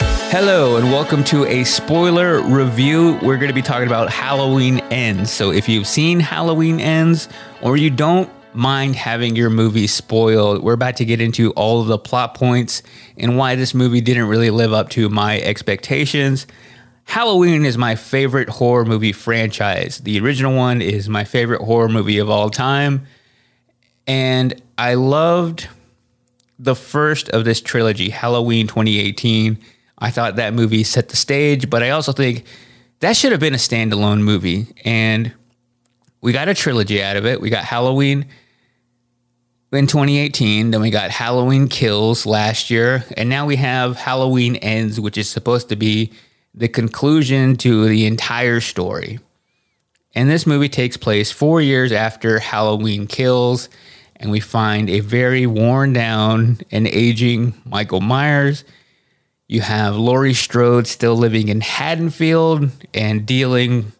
Hello, and welcome to a spoiler review. We're going to be talking about Halloween Ends. So, if you've seen Halloween Ends or you don't mind having your movie spoiled, we're about to get into all of the plot points and why this movie didn't really live up to my expectations. Halloween is my favorite horror movie franchise. The original one is my favorite horror movie of all time. And I loved the first of this trilogy, Halloween 2018. I thought that movie set the stage, but I also think that should have been a standalone movie. And we got a trilogy out of it. We got Halloween in 2018, then we got Halloween Kills last year, and now we have Halloween Ends, which is supposed to be the conclusion to the entire story. And this movie takes place four years after Halloween Kills, and we find a very worn down and aging Michael Myers. You have Laurie Strode still living in Haddonfield and dealing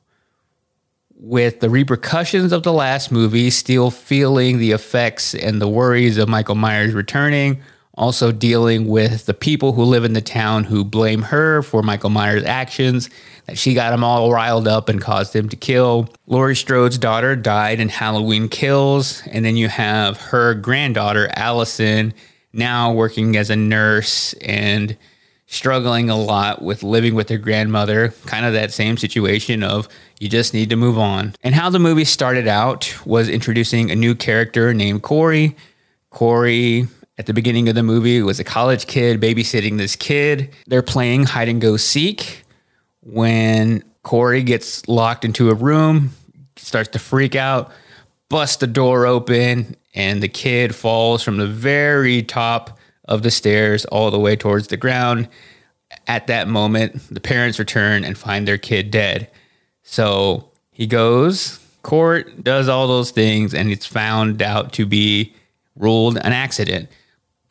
with the repercussions of the last movie, still feeling the effects and the worries of Michael Myers returning, also dealing with the people who live in the town who blame her for Michael Myers' actions, that she got him all riled up and caused him to kill. Laurie Strode's daughter died in Halloween Kills, and then you have her granddaughter, Allison, now working as a nurse and struggling a lot with living with her grandmother, kind of that same situation of you just need to move on. And how the movie started out was introducing a new character named Corey. Corey, at the beginning of the movie, was a college kid babysitting this kid. They're playing hide and go seek when Corey gets locked into a room, starts to freak out, busts the door open, and the kid falls from the very top of the stairs all the way towards the ground. At that moment, the parents return and find their kid dead. So he goes, court, does all those things, and it's found out to be ruled an accident.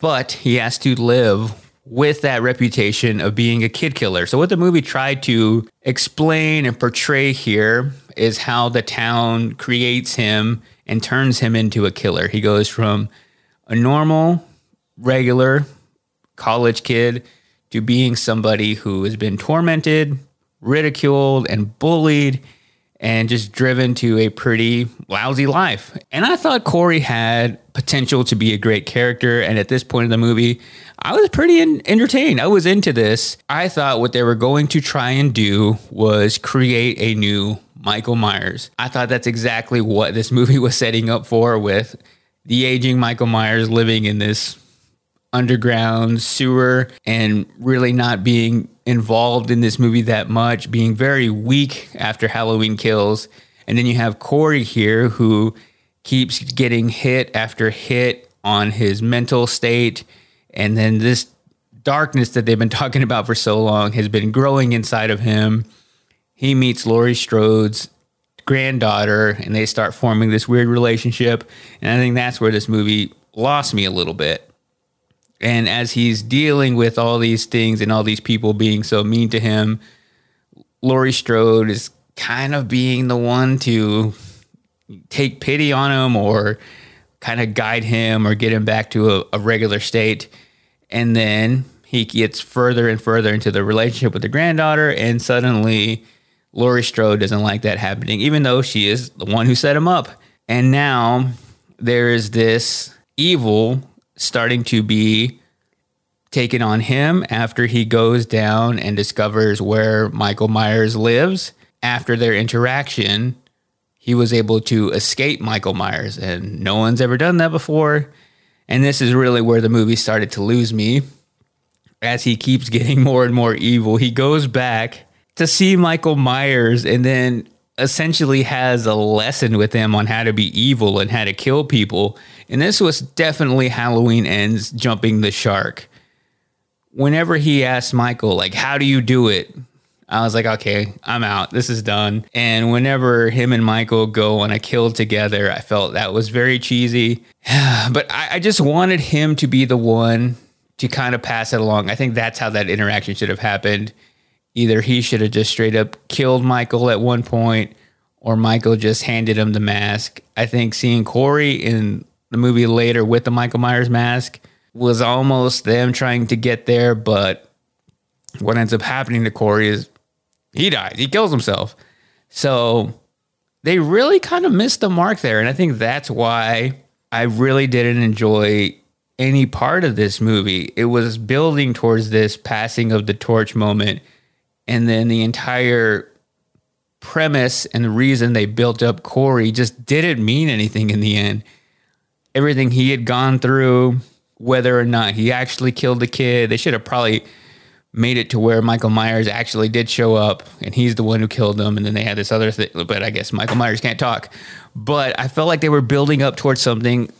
But he has to live with that reputation of being a kid killer. So, what the movie tried to explain and portray here is how the town creates him and turns him into a killer. He goes from a normal, regular college kid to being somebody who has been tormented, ridiculed, and bullied, and just driven to a pretty lousy life. And I thought Corey had potential to be a great character. And at this point in the movie, I was pretty in- entertained. I was into this. I thought what they were going to try and do was create a new Michael Myers. I thought that's exactly what this movie was setting up for with the aging Michael Myers living in this underground sewer and really not being involved in this movie that much, being very weak after Halloween kills. And then you have Corey here who keeps getting hit after hit on his mental state And then this darkness that they've been talking about for so long has been growing inside of him. He meets Laurie Strode's granddaughter and they start forming this weird relationship. And I think that's where this movie lost me a little bit. And as he's dealing with all these things and all these people being so mean to him, Laurie Strode is kind of being the one to take pity on him or kind of guide him or get him back to a, a regular state. And then he gets further and further into the relationship with the granddaughter, and suddenly Laurie Strode doesn't like that happening, even though she is the one who set him up. And now there is this evil starting to be taken on him after he goes down and discovers where Michael Myers lives. After their interaction, he was able to escape Michael Myers, and no one's ever done that before. And this is really where the movie started to lose me. As he keeps getting more and more evil, he goes back to see Michael Myers and then essentially has a lesson with him on how to be evil and how to kill people. And this was definitely Halloween Ends jumping the shark. Whenever he asked Michael, like, how do you do it? I was like, okay, I'm out. This is done. And whenever him and Michael go on a kill together, I felt that was very cheesy. but I, I just wanted him to be the one to kind of pass it along. I think that's how that interaction should have happened. Either he should have just straight up killed Michael at one point, or Michael just handed him the mask. I think seeing Corey in the movie later with the Michael Myers mask was almost them trying to get there, but what ends up happening to Corey is he dies. He kills himself. So they really kind of missed the mark there. And I think that's why I really didn't enjoy any part of this movie. It was building towards this passing of the torch moment. And then the entire premise and the reason they built up Corey just didn't mean anything in the end. Everything he had gone through, whether or not he actually killed the kid, they should have probably made it to where Michael Myers actually did show up and he's the one who killed them. And then they had this other thing, but I guess Michael Myers can't talk. But I felt like they were building up towards something.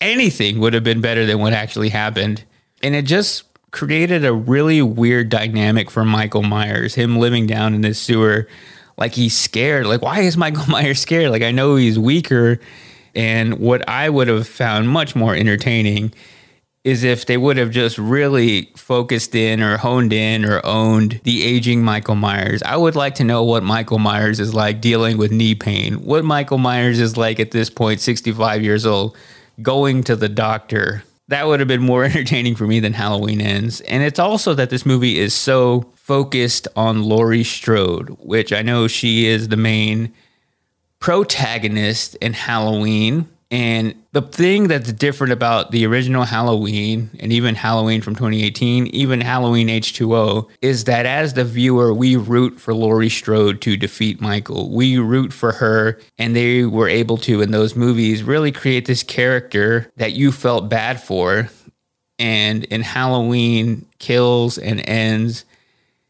Anything would have been better than what actually happened. And it just created a really weird dynamic for Michael Myers, him living down in this sewer. Like he's scared. Like, why is Michael Myers scared? Like, I know he's weaker. And what I would have found much more entertaining is if they would have just really focused in or honed in or owned the aging Michael Myers. I would like to know what Michael Myers is like dealing with knee pain, what Michael Myers is like at this point, 65 years old, going to the doctor. That would have been more entertaining for me than Halloween Ends. And it's also that this movie is so focused on Laurie Strode, which I know she is the main protagonist in Halloween and the thing that's different about the original Halloween and even Halloween from 2018, even Halloween H2O, is that as the viewer, we root for Laurie Strode to defeat Michael. We root for her, and they were able to, in those movies, really create this character that you felt bad for. And in Halloween Kills and Ends,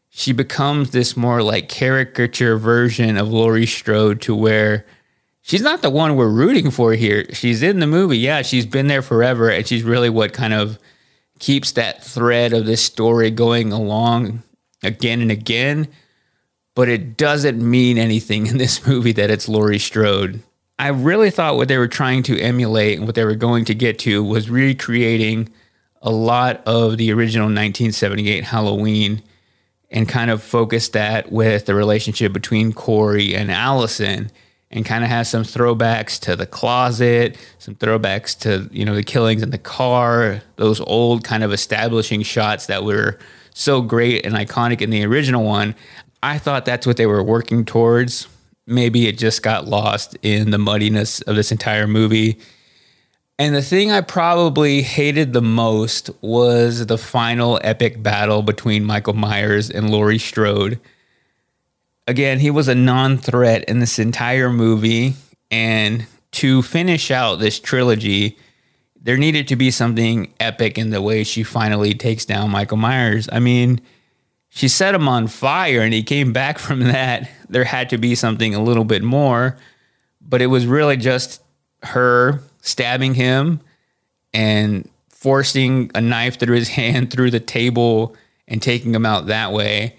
she becomes this more like caricature version of Laurie Strode to where she's not the one we're rooting for here. She's in the movie. Yeah, she's been there forever. And she's really what kind of keeps that thread of this story going along again and again. But it doesn't mean anything in this movie that it's Laurie Strode. I really thought what they were trying to emulate and what they were going to get to was recreating a lot of the original 1978 Halloween and kind of focus that with the relationship between Corey and Allison and kind of has some throwbacks to the closet, some throwbacks to, you know, the killings in the car, those old kind of establishing shots that were so great and iconic in the original one. I thought that's what they were working towards. Maybe it just got lost in the muddiness of this entire movie. And the thing I probably hated the most was the final epic battle between Michael Myers and Laurie Strode again, he was a non threat in this entire movie. And to finish out this trilogy, there needed to be something epic in the way she finally takes down Michael Myers. I mean, she set him on fire and he came back from that. There had to be something a little bit more, but it was really just her stabbing him and forcing a knife through his hand through the table and taking him out that way.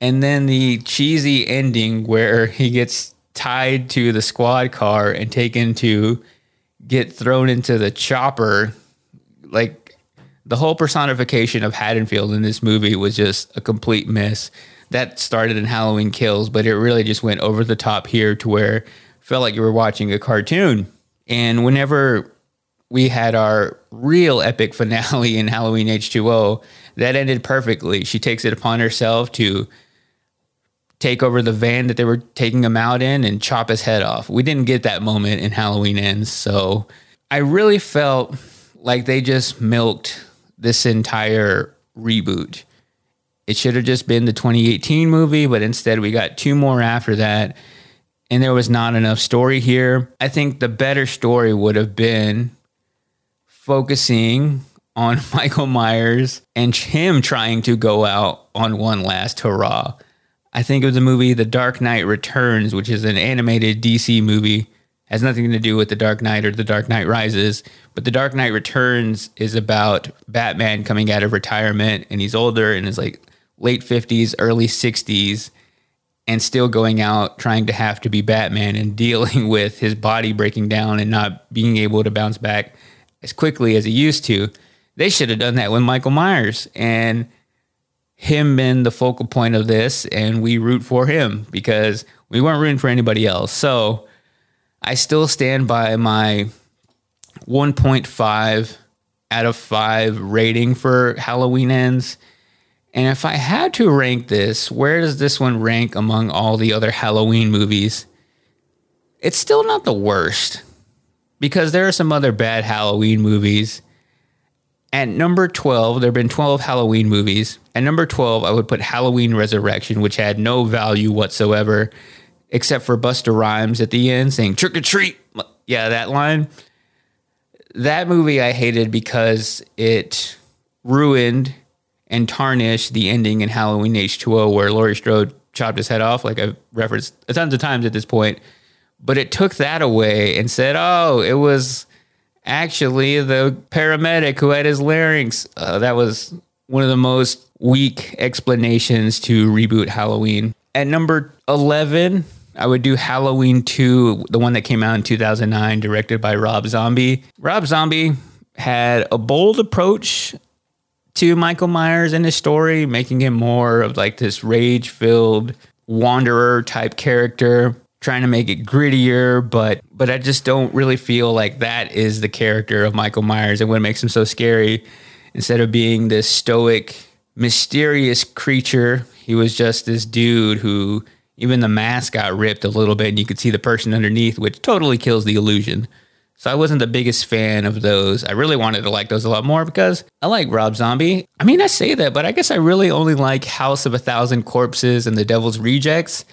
And then the cheesy ending where he gets tied to the squad car and taken to get thrown into the chopper. Like the whole personification of Haddonfield in this movie was just a complete miss. That started in Halloween Kills, but it really just went over the top here to where felt like you were watching a cartoon. And whenever we had our real epic finale in Halloween H2O, that ended perfectly. She takes it upon herself to take over the van that they were taking him out in and chop his head off. We didn't get that moment in Halloween Ends. So I really felt like they just milked this entire reboot. It should have just been the 2018 movie, but instead we got two more after that. And there was not enough story here. I think the better story would have been focusing on Michael Myers and him trying to go out on one last hurrah. I think it was the movie The Dark Knight Returns, which is an animated DC movie. Has nothing to do with The Dark Knight or The Dark Knight Rises, but The Dark Knight Returns is about Batman coming out of retirement and he's older and is like late 50s, early 60s and still going out trying to have to be Batman and dealing with his body breaking down and not being able to bounce back as quickly as he used to. They should have done that with Michael Myers and him been the focal point of this, and we root for him because we weren't rooting for anybody else. So I still stand by my 1.5 out of 5 rating for Halloween Ends. And if I had to rank this, where does this one rank among all the other Halloween movies? It's still not the worst because there are some other bad Halloween movies. At number 12, there have been 12 Halloween movies. At number 12, I would put Halloween Resurrection, which had no value whatsoever, except for Busta Rhymes at the end saying trick or treat. Yeah, that line. That movie I hated because it ruined and tarnished the ending in Halloween H2O where Laurie Strode chopped his head off, like I've referenced tons of times at this point. But it took that away and said, oh, it was actually the paramedic who had his larynx. Uh, that was one of the most weak explanations to reboot Halloween. At number 11, I would do Halloween 2, the one that came out in 2009, directed by Rob Zombie. Rob Zombie had a bold approach to Michael Myers and his story, making him more of like this rage filled wanderer type character trying to make it grittier, but but I just don't really feel like that is the character of Michael Myers and what makes him so scary. Instead of being this stoic, mysterious creature, he was just this dude who even the mask got ripped a little bit and you could see the person underneath, which totally kills the illusion. So I wasn't the biggest fan of those. I really wanted to like those a lot more because I like Rob Zombie. I mean, I say that, but I guess I really only like House of a Thousand Corpses and The Devil's Rejects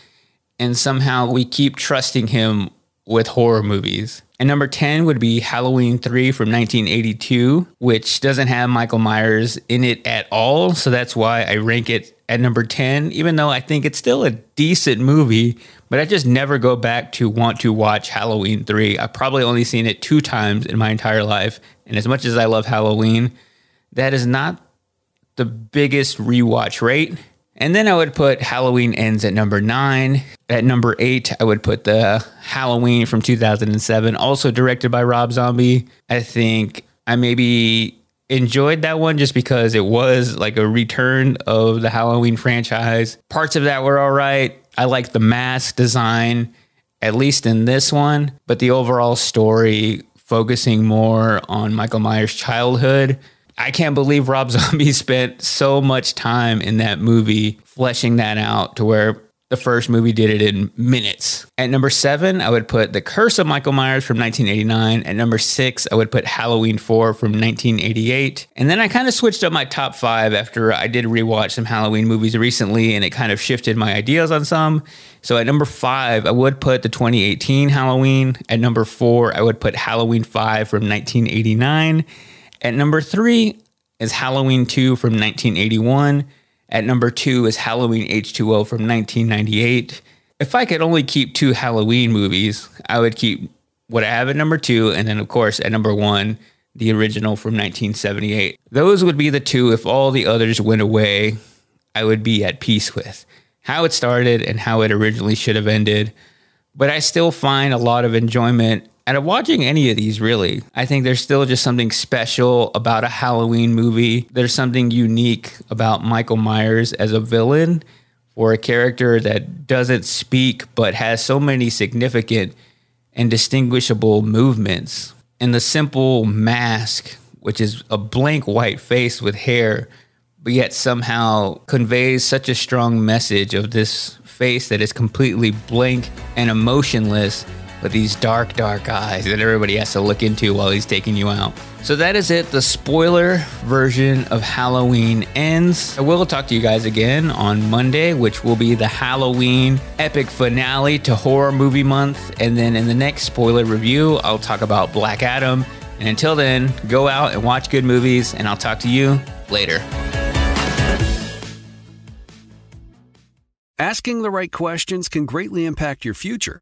and somehow we keep trusting him with horror movies. And number 10 would be Halloween 3 from 1982, which doesn't have Michael Myers in it at all. So that's why I rank it at number 10, even though I think it's still a decent movie. But I just never go back to want to watch Halloween 3. I've probably only seen it two times in my entire life. And as much as I love Halloween, that is not the biggest rewatch rate. And then I would put Halloween Ends at number nine. At number eight, I would put the Halloween from 2007, also directed by Rob Zombie. I think I maybe enjoyed that one just because it was like a return of the Halloween franchise. Parts of that were all right. I like the mask design, at least in this one, but the overall story focusing more on Michael Myers' childhood I can't believe Rob Zombie spent so much time in that movie fleshing that out to where the first movie did it in minutes. At number seven, I would put The Curse of Michael Myers from 1989. At number six, I would put Halloween 4 from 1988. And then I kind of switched up my top five after I did rewatch some Halloween movies recently and it kind of shifted my ideas on some. So at number five, I would put the 2018 Halloween. At number four, I would put Halloween 5 from 1989. At number three is Halloween 2 from 1981. At number two is Halloween H2O from 1998. If I could only keep two Halloween movies, I would keep what I have at number two. And then, of course, at number one, the original from 1978. Those would be the two. If all the others went away, I would be at peace with how it started and how it originally should have ended. But I still find a lot of enjoyment out of watching any of these, really. I think there's still just something special about a Halloween movie. There's something unique about Michael Myers as a villain or a character that doesn't speak but has so many significant and distinguishable movements. And the simple mask, which is a blank white face with hair, but yet somehow conveys such a strong message of this face that is completely blank and emotionless with these dark, dark eyes that everybody has to look into while he's taking you out. So that is it. The spoiler version of Halloween ends. I will talk to you guys again on Monday, which will be the Halloween epic finale to horror movie month. And then in the next spoiler review, I'll talk about Black Adam. And until then, go out and watch good movies, and I'll talk to you later. Asking the right questions can greatly impact your future,